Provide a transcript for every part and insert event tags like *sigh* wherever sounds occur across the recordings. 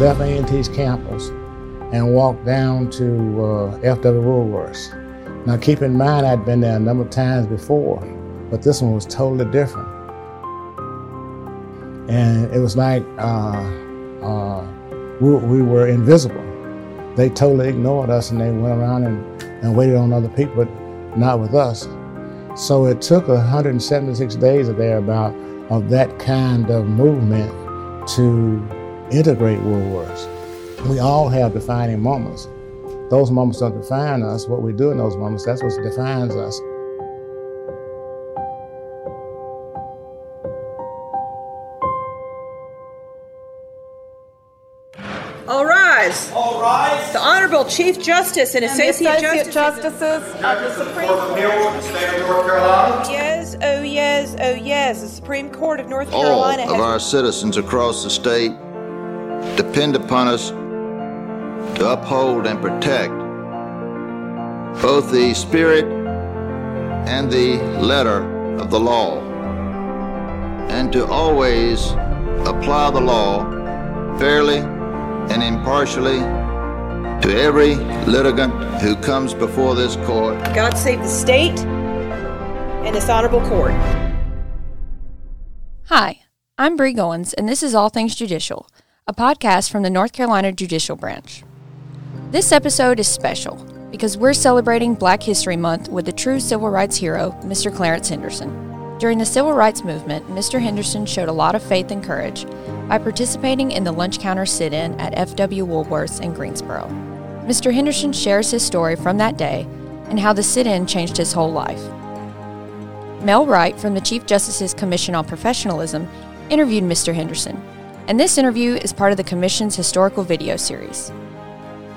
left A&T's campus and walked down to uh, F.W. Woolworths. Now, keep in mind, I'd been there a number of times before, but this one was totally different. And it was like uh, uh, we, we, were invisible. They totally ignored us and they went around and, and waited on other people, but not with us. So it took 176 days or thereabout of that kind of movement to integrate Woolworths. We all have defining moments. Those moments don't define us. What we do in those moments, that's what defines us. All rise. All rise. The Honorable Chief Justice and, and Associate, Associate Justices, Justices of the Supreme Court. of the state of North Carolina. Yes, oh yes, oh yes. The Supreme Court of North All Carolina of has our citizens across the state depend upon us to uphold and protect both the spirit and the letter of the law, and to always apply the law fairly and impartially to every litigant who comes before this court. God save the state and this honorable court. Hi, I'm Bree Goins, and this is All Things Judicial, a podcast from the North Carolina Judicial Branch. This episode is special because we're celebrating Black History Month with the true civil rights hero, Mr. Clarence Henderson. During the civil rights movement, Mr. Henderson showed a lot of faith and courage by participating in the lunch counter sit in at F.W. Woolworths in Greensboro. Mr. Henderson shares his story from that day and how the sit in changed his whole life. Mel Wright from the Chief Justice's Commission on Professionalism interviewed Mr. Henderson, and this interview is part of the Commission's historical video series.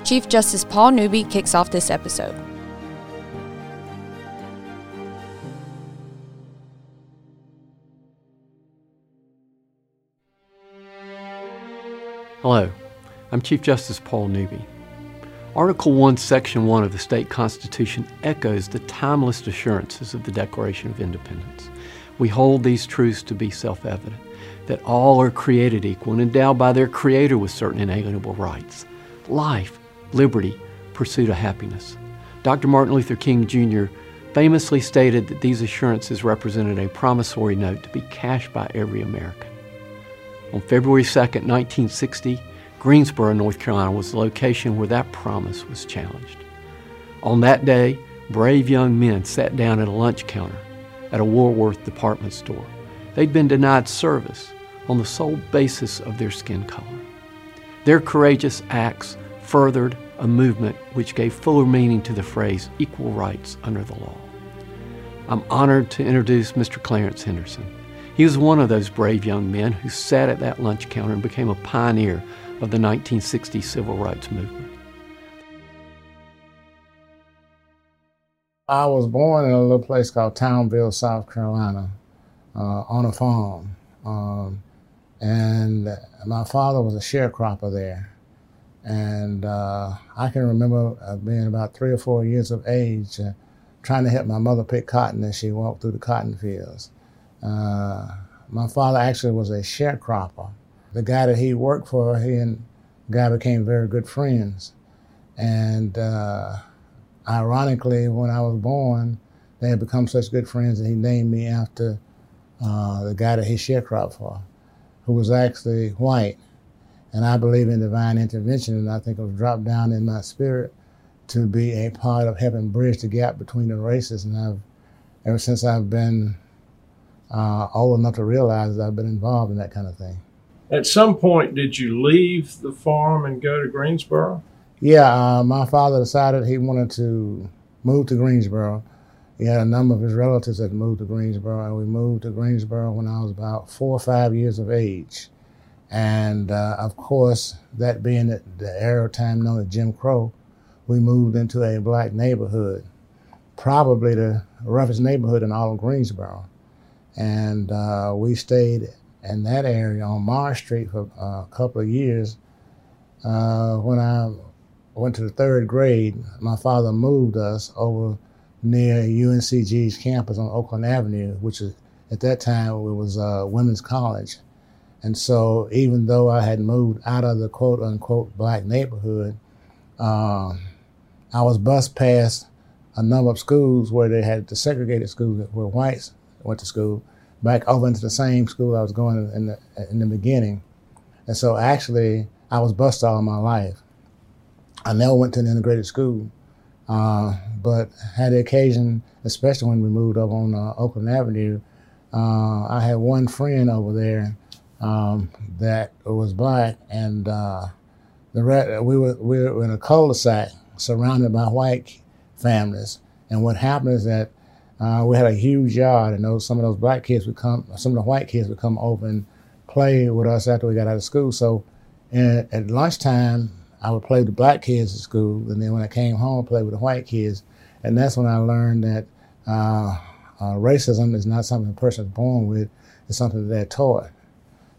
Chief Justice Paul Newby kicks off this episode. Hello, I'm Chief Justice Paul Newby. Article 1, Section 1 of the state constitution echoes the timeless assurances of the Declaration of Independence. We hold these truths to be self evident that all are created equal and endowed by their Creator with certain inalienable rights life, liberty, pursuit of happiness. Dr. Martin Luther King Jr. famously stated that these assurances represented a promissory note to be cashed by every American. On February 2, 1960, Greensboro, North Carolina was the location where that promise was challenged. On that day, brave young men sat down at a lunch counter at a Woolworth department store. They'd been denied service on the sole basis of their skin color. Their courageous acts furthered a movement which gave fuller meaning to the phrase equal rights under the law. I'm honored to introduce Mr. Clarence Henderson. He was one of those brave young men who sat at that lunch counter and became a pioneer of the 1960 civil rights movement. I was born in a little place called Townville, South Carolina, uh, on a farm. Um, and my father was a sharecropper there. And uh, I can remember uh, being about three or four years of age, uh, trying to help my mother pick cotton as she walked through the cotton fields. Uh, my father actually was a sharecropper. The guy that he worked for, he and guy became very good friends. And uh, ironically, when I was born, they had become such good friends that he named me after uh, the guy that he sharecropped for, who was actually white. And I believe in divine intervention, and I think it was dropped down in my spirit to be a part of helping bridge the gap between the races. And I've, ever since I've been uh, old enough to realize I've been involved in that kind of thing. At some point, did you leave the farm and go to Greensboro? Yeah, uh, my father decided he wanted to move to Greensboro. He had a number of his relatives that moved to Greensboro, and we moved to Greensboro when I was about four or five years of age. And uh, of course, that being the, era of time known as Jim Crow, we moved into a black neighborhood, probably the roughest neighborhood in all of Greensboro. And uh, we stayed in that area on Mars Street for uh, a couple of years. Uh, when I went to the third grade, my father moved us over near UNCG's campus on Oakland Avenue, which is, at that time it was uh, Women's College. And so even though I had moved out of the quote unquote black neighborhood, um, I was bused past a number of schools where they had the segregated schools where whites went to school, back over into the same school I was going in the, in the beginning. And so actually, I was bused all my life. I never went to an integrated school, uh, but had the occasion, especially when we moved up on uh, Oakland Avenue, uh, I had one friend over there um, that was black, and uh, the re- we were we were in a cul-de-sac surrounded by white families. And what happened is that uh, we had a huge yard, and those some of those black kids would come, some of the white kids would come over and play with us after we got out of school. So in, at lunchtime, I would play with the black kids at school, and then when I came home, I played with the white kids. And that's when I learned that uh, uh, racism is not something a person is born with; it's something that they're taught.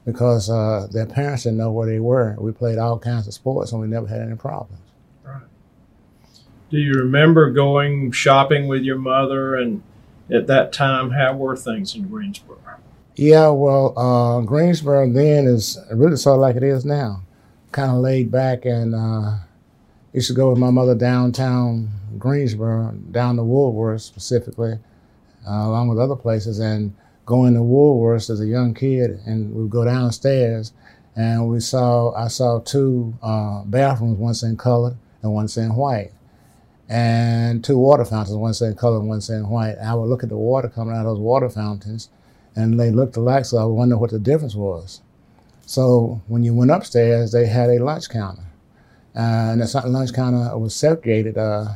Because uh, their parents didn't know where they were. We played all kinds of sports, and we never had any problems. Right. Do you remember going shopping with your mother? And at that time, how were things in Greensboro? Yeah, well, uh, Greensboro then is really sort of like it is now, kind of laid back, and uh, used to go with my mother downtown Greensboro, down to Woolworth specifically, uh, along with other places, and going to Woolworths as a young kid, and we'd go downstairs, and we saw I saw two uh, bathrooms, one in color and one in white, and two water fountains, one in color and one in white. And I would look at the water coming out of those water fountains and they looked alike, so I wondered what the difference was. So when you went upstairs, they had a lunch counter, uh, and the lunch counter was segregated. Uh,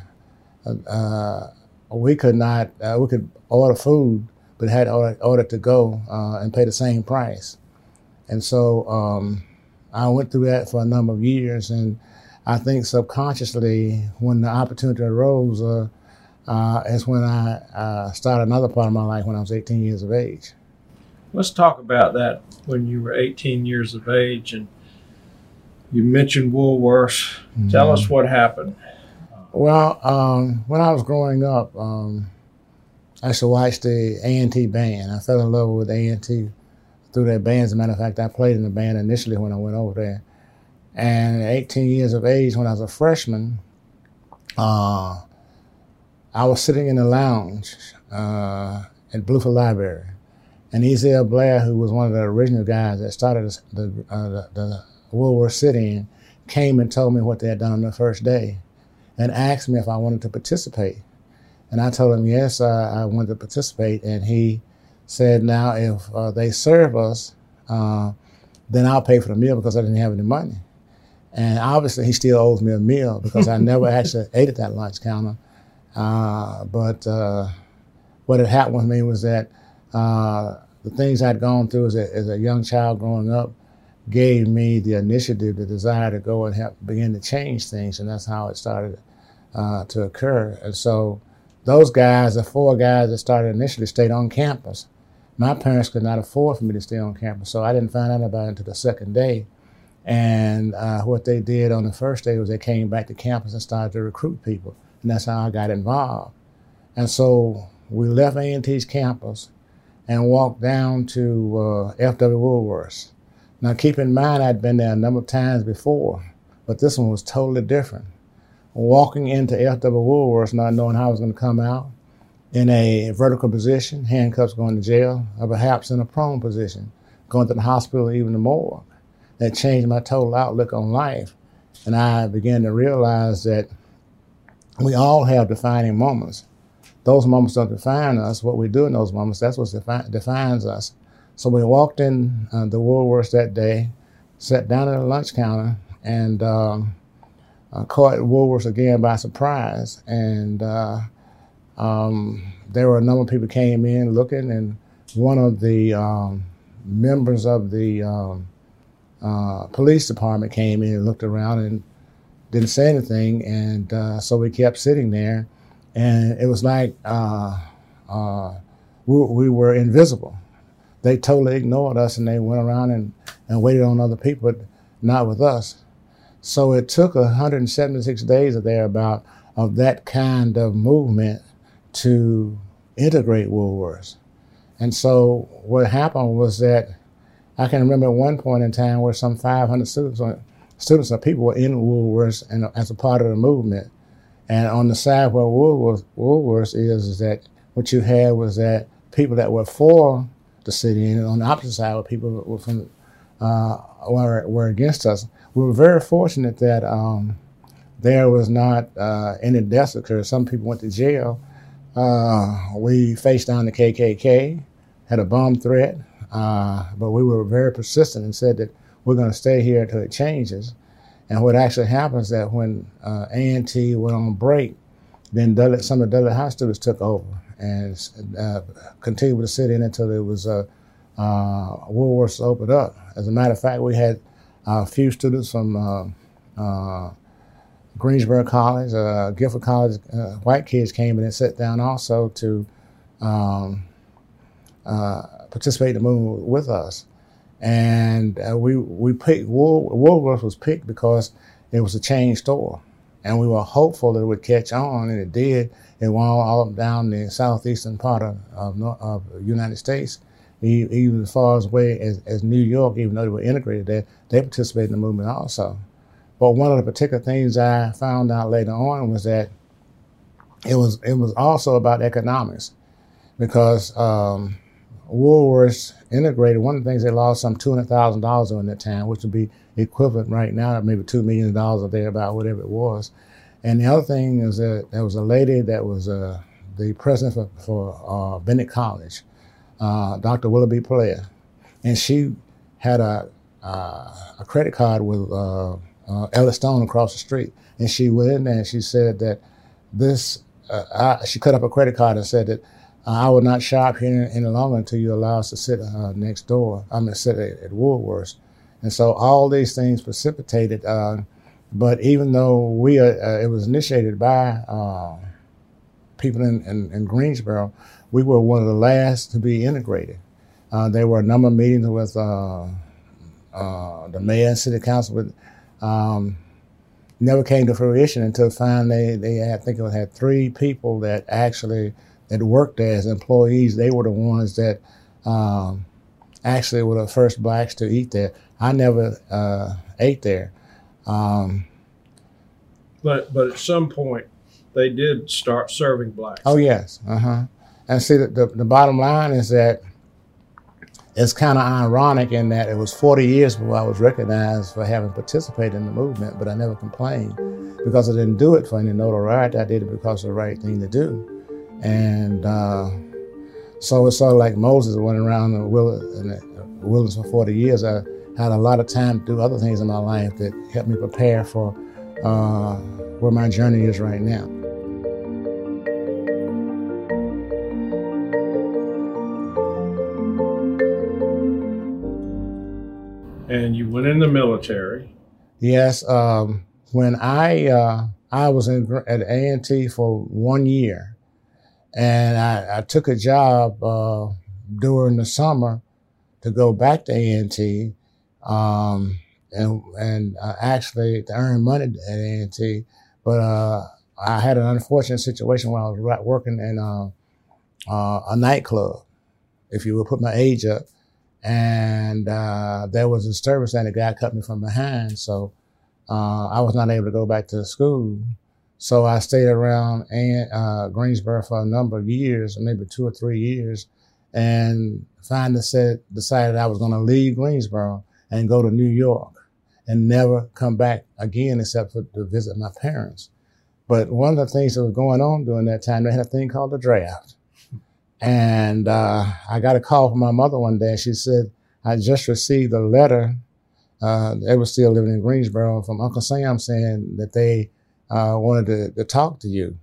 uh, we could not, uh, we could order food, but had to order, order to go uh, and pay the same price. And so um, I went through that for a number of years, and I think subconsciously, when the opportunity arose, uh, is when I started another part of my life when I was 18 years of age. Let's talk about that when you were 18 years of age and you mentioned Woolworths. Mm-hmm. Tell us what happened. Well, um, when I was growing up, um, I used to watch the A&T band. I fell in love with A&T through that band. As a matter of fact, I played in the band initially when I went over there. And at 18 years of age, when I was a freshman, uh, I was sitting in the lounge uh, at Bluford Library and Ezell Blair, who was one of the original guys that started the, uh, the, the Woolworth sit-in, came and told me what they had done on the first day and asked me if I wanted to participate. And I told him, yes, I, I wanted to participate. And he said, now, if uh, they serve us, uh, then I'll pay for the meal because I didn't have any money. And obviously, he still owes me a meal because I never *laughs* actually ate at that lunch counter. Uh, but uh, what had happened with me was that uh, the things I'd gone through as a, as a young child growing up gave me the initiative, the desire to go and help begin to change things, and that's how it started uh, to occur. And so, those guys, the four guys that started initially, stayed on campus. My parents could not afford for me to stay on campus, so I didn't find out about it until the second day. And uh, what they did on the first day was they came back to campus and started to recruit people, and that's how I got involved. And so we left A&T's campus and walked down to uh, F.W. Woolworths. Now, keep in mind, I'd been there a number of times before, but this one was totally different. Walking into F.W. Woolworths, not knowing how I was going to come out, in a vertical position, handcuffs going to jail, or perhaps in a prone position, going to the hospital, even the morgue. That changed my total outlook on life. And I began to realize that we all have defining moments those moments don't define us. What we do in those moments, that's what defi- defines us. So we walked in uh, the Woolworths that day, sat down at the lunch counter, and um, uh, caught Woolworths again by surprise. And uh, um, there were a number of people came in looking, and one of the um, members of the um, uh, police department came in and looked around and didn't say anything. And uh, so we kept sitting there and it was like uh, uh, we, we, were invisible. They totally ignored us, and they went around and, and waited on other people, but not with us. So it took 176 days or thereabout of that kind of movement to integrate Woolworths. And so what happened was that I can remember at one point in time where some 500 students, students or people were in Woolworths and as a part of the movement. And on the side where Woolworths, Woolworths is, is that what you had was that people that were for the sit-in, and on the opposite side were people were from uh, were, were against us. We were very fortunate that um, there was not uh, any deaths occurred. Some people went to jail. Uh, we faced down the KKK, had a bomb threat, uh, but we were very persistent and said that we're going to stay here until it changes. And what actually happens is that when uh, A&T went on break, then Dudley, some of the Dudley High students took over and uh, continued with the sit-in until it was uh, uh, Woolworths opened up. As a matter of fact, we had a few students from uh, uh, Greensboro College, uh, Guilford College, white kids came in and sat down also to um, participate in the movement with us. And uh, we we picked Wool, Woolworth was picked because it was a chain store, and we were hopeful that it would catch on, and it did. It went all, all down the southeastern part of of, of the United States, even as far as way as, as New York. Even though they were integrated there, they participated in the movement also. But one of the particular things I found out later on was that it was it was also about economics, because um, Woolworths integrated. One of the things they lost some two hundred thousand dollars on that time, which would be equivalent right now to maybe two million dollars or thereabout, whatever it was. And the other thing is that there was a lady that was uh, the president for, for uh, Bennett College, uh, Dr. Willa B. Player, and she had a uh, a credit card with uh, uh, Ellis Stone across the street. And she went in there and she said that this, I, she cut up a credit card and said that I will not shop here any longer until you allow us to sit uh, next door. I'm going to sit at, at, Woolworths. And so all these things precipitated. Uh, but even though we, uh, it was initiated by people in, in, in, Greensboro, we were one of the last to be integrated. there were a number of meetings with the mayor and city council but um, never came to fruition until finally they I think it had three people that actually that worked there as employees. They were the ones that um, actually were the first blacks to eat there. I never uh, ate there. Um, but but at some point they did start serving blacks. Oh yes, uh huh. And see, the, the, the bottom line is that it's kind of ironic in that it was 40 years before I was recognized for having participated in the movement, but I never complained because I didn't do it for any notoriety. I did it because of the right thing to do. And uh, so it's sort of like Moses went around the wilderness for 40 years. I had a lot of time to do other things in my life that helped me prepare for uh, where my journey is right now. and you went in the military. Yes, um, when I uh, I was in at A and T for one year, and I, I took a job uh, during the summer to go back to A and T, um, and and uh, actually to earn money at A and T, but uh, I had an unfortunate situation where I was working in uh, uh, a nightclub. If you would put my age up and uh, there was a disturbance and the guy cut me from behind. So uh, I was not able to go back to school. So I stayed around uh, Greensboro for a number of years, maybe two or three years, and finally said decided I was going to leave Greensboro and go to New York and never come back again except for to visit my parents. But one of the things that was going on during that time, they had a thing called the draft. And uh, I got a call from my mother one day. She said, I just received a letter. Uh, they were still living in Greensboro from Uncle Sam saying that they uh, wanted to, to, talk to you.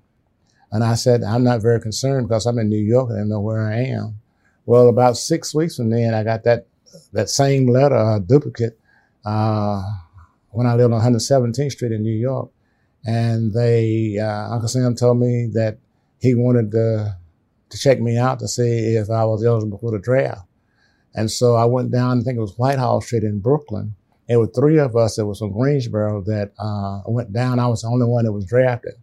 And I said, I'm not very concerned because I'm in New York and I know where I am. Well, about six weeks from then, I got that that same letter, a duplicate, uh, when I lived on 117th Street in New York. And they, uh, Uncle Sam told me that he wanted to to check me out to see if I was eligible for the draft. And so I went down, I think it was Whitehall Street in Brooklyn. It was three of us that was from Greensboro that uh, went down. I was the only one that was drafted.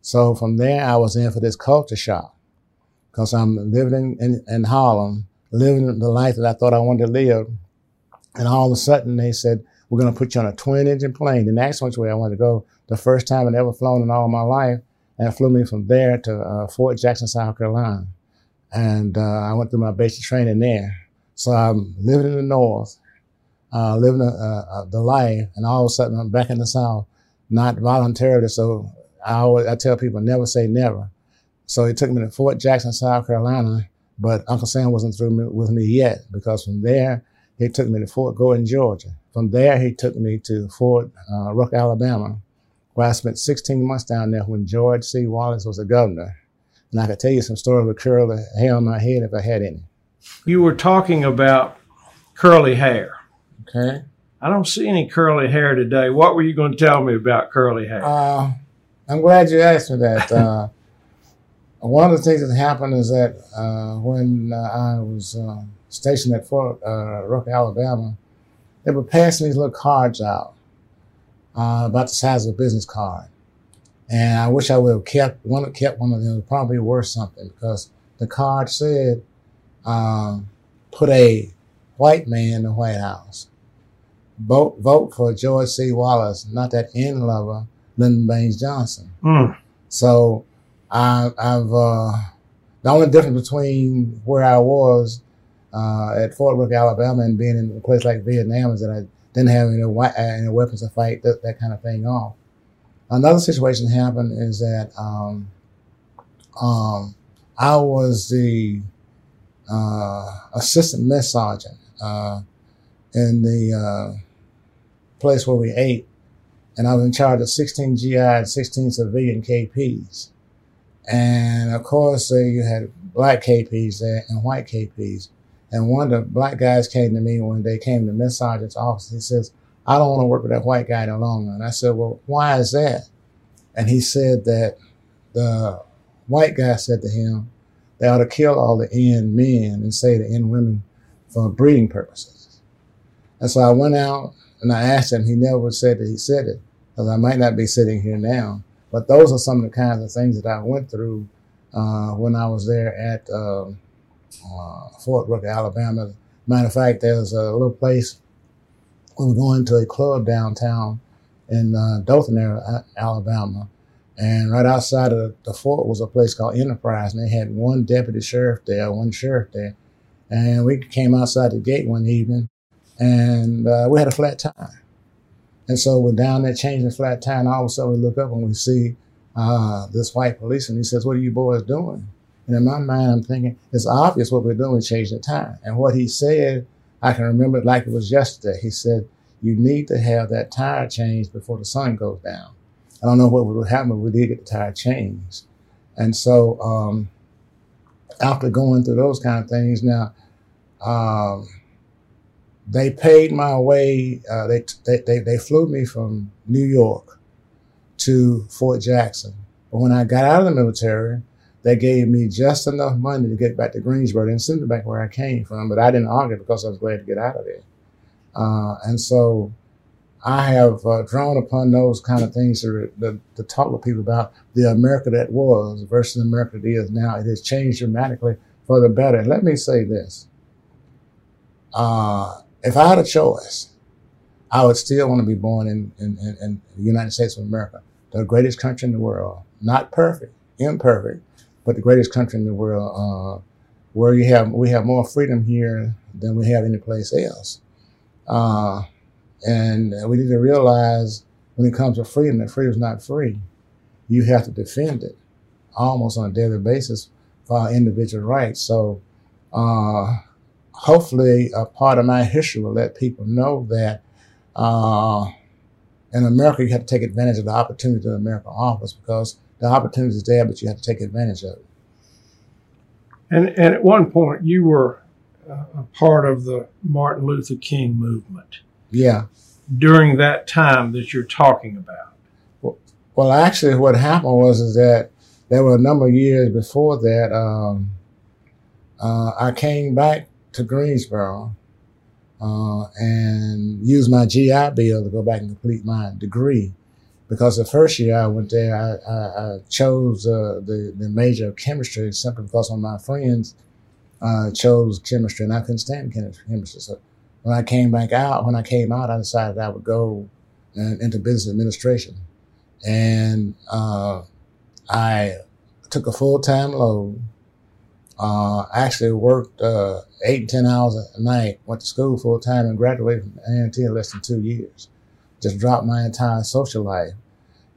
So from there, I was in for this culture shock because I'm living in, in, in Harlem, living the life that I thought I wanted to live. And all of a sudden they said, we're going to put you on a twin engine plane. And that's which way I wanted to go. The first time I'd ever flown in all my life. And flew me from there to uh, Fort Jackson, South Carolina. And uh, I went through my basic training there. So I'm living in the North, uh, living uh, the life, and all of a sudden I'm back in the South, not voluntarily. So I always I tell people never say never. So it took me to Fort Jackson, South Carolina, but Uncle Sam wasn't through me, with me yet because from there he took me to Fort Gordon, Georgia. From there he took me to Fort uh, Rucker, Alabama, where I spent 16 months down there when George C. Wallace was the governor. And I could tell you some stories with curly hair on my head if I had any. You were talking about curly hair. Okay. I don't see any curly hair today. What were you going to tell me about curly hair? Uh, I'm glad you asked me that. *laughs* Uh, one of the things that happened is that uh, when uh, I was uh, stationed at Fort uh, Rucker, Alabama, they were passing these little cards out about the size of a business card. And I wish I would have kept one, kept one of them. It probably worth something because the card said, um, put a white man in the White House. Vote, vote for George C. Wallace, not that end lover, Lyndon Baines Johnson. Mm. So I, have uh, the only difference between where I was uh, at Fort Rucker, Alabama, and being in a place like Vietnam is that I didn't have any, any weapons to fight that, that kind of thing off. Another situation happened is that um, um, I was the uh, assistant mess sergeant uh, in the uh, place where we ate, and I was in charge of 16 GI and 16 civilian KPs. And of course, uh, you had black KPs there and white KPs. And one of the black guys came to me when they came to Miss Sergeant's office. He says, I don't want to work with that white guy no longer. And I said, Well, why is that? And he said that the white guy said to him, they ought to kill all the N men and say the N women for breeding purposes. And so I went out and I asked him, he never said that he said it, because I might not be sitting here now. But those are some of the kinds of things that I went through uh, when I was there at uh, uh, Fort Rucker, Alabama. Matter of fact, there's a little place we were going to a club downtown in uh, Dothan, Alabama. And right outside of the fort was a place called Enterprise, and they had one deputy sheriff there, one sheriff there. And we came outside the gate one evening, and uh, we had a flat tire. And so we're down there changing flat tire, and all of a sudden we look up and we see uh, this white policeman. He says, "What are you boys doing?" And in my mind, I'm thinking it's obvious what we're doing. We changing the tire. And what he said I can remember it like it was yesterday. He said, You need to have that tire changed before the sun goes down. I don't know what would happen, but we did get the tire changed. And so, um, after going through those kind of things, now, um, they paid my way. Uh, they, they, they flew me from New York to Fort Jackson. But when I got out of the military, they gave me just enough money to get back to Greensboro and send me back where I came from. But I didn't argue because I was glad to get out of there. Uh, and so I have uh, drawn upon those kind of things to, to, to, talk with people about the America that was versus the America that is now. It has changed dramatically for the better. Let me say this. Uh, if I had a choice, I would still want to be born in, in, in, in the United States of America, the greatest country in the world. Not perfect, imperfect, but the greatest country in the world, uh, where you have we have more freedom here than we have any place else. Uh, and we need to realize when it comes to freedom that freedom is not free. You have to defend it almost on a daily basis for our individual rights. So uh, hopefully a part of my history will let people know that uh, in America you have to take advantage of the opportunity that America offers because the opportunity is there, but you have to take advantage of it. And, and at one point, you were uh, a part of the Martin Luther King movement. Yeah. During that time that you're talking about. Well, well actually, what happened was is that there were a number of years before that. Um, uh, I came back to Greensboro uh, and used my GI Bill to go back and complete my degree because the first year I went there, I, I, I chose uh, the, the major of chemistry simply because one of my friends uh, chose chemistry and I couldn't stand chemistry. So when I came back out, when I came out, I decided I would go in, into business administration. And uh, I took a full time load. Uh, actually worked uh, eight and ten hours a night. Went to school full time and graduated from A&T in less than two years. Just dropped my entire social life.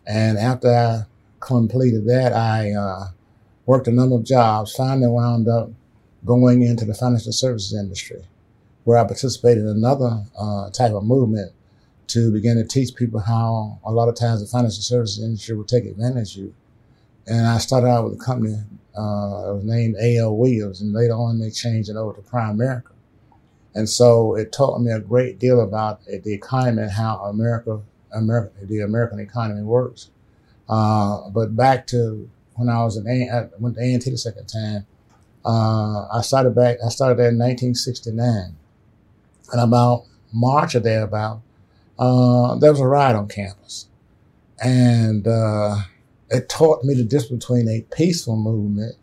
And after I completed that, I uh, worked a number of jobs. Finally, wound up going into the financial services industry, where I participated in another uh, type of movement to begin to teach people how a lot of times the financial services industry will take advantage of you. And I started out with a company, uh, it was named A.L. Williams, and later on they changed it over to Primerica. And so it taught me a great deal about the economy and how America, America the American economy works. Uh, but back to when I was in A, I went to A&T the second time, uh, I started back, I started there in 1969. And about March or thereabout, uh, there was a riot on campus. And uh, it taught me the difference between a peaceful movement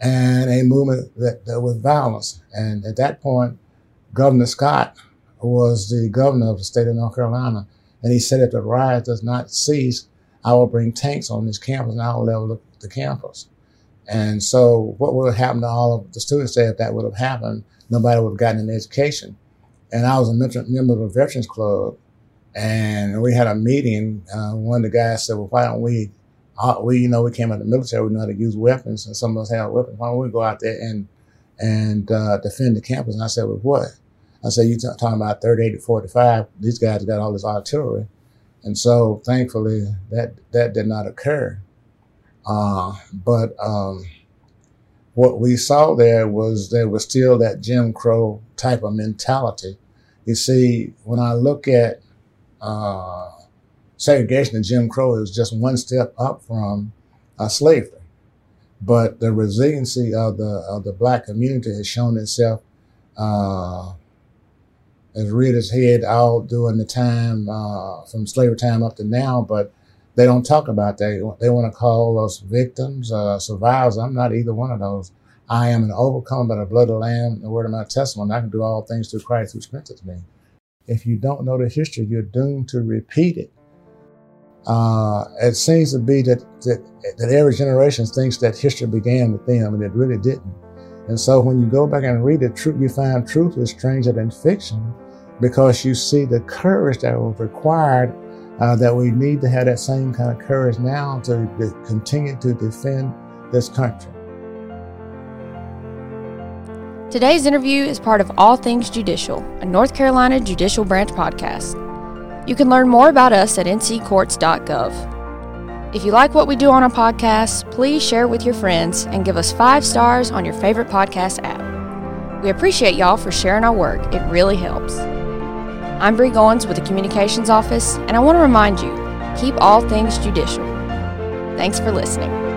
and a movement that, that was violence. And at that point, Governor Scott was the governor of the state of North Carolina. And he said, if the riot does not cease, I will bring tanks on this campus and I will level the campus. And so what would have happened to all of the students there if that would have happened? Nobody would have gotten an education. And I was a member of the Veterans Club and we had a meeting. Uh, one of the guys said, well, why don't we, we, you know, we came out of the military, we know how to use weapons and some of us have weapons. Why don't we go out there and, and, uh, defend the campus? And I said, with what? I said, you t- talking about 38 to 45. These guys got all this artillery. And so thankfully that, that did not occur. Uh, but, um, what we saw there was there was still that Jim Crow type of mentality. You see, when I look at uh, segregation and Jim Crow, is just one step up from uh, slavery. But the resiliency of the of the black community has shown itself uh, as reared its head out during the time uh, from slavery time up to now. But they don't talk about that. They want to call us victims, uh, survivors. I'm not either one of those. I am an overcome by the blood of the Lamb, the word of my testimony. I can do all things through Christ who strengthens me. If you don't know the history, you're doomed to repeat it. Uh, it seems to be that, that that every generation thinks that history began with them, and it really didn't. And so, when you go back and read the truth, you find truth is stranger than fiction, because you see the courage that was required. Uh, that we need to have that same kind of courage now to, to continue to defend this country. Today's interview is part of All Things Judicial, a North Carolina Judicial Branch podcast. You can learn more about us at nccourts.gov. If you like what we do on our podcast, please share with your friends and give us five stars on your favorite podcast app. We appreciate y'all for sharing our work, it really helps. I'm Bree Goins with the Communications Office, and I want to remind you keep all things judicial. Thanks for listening.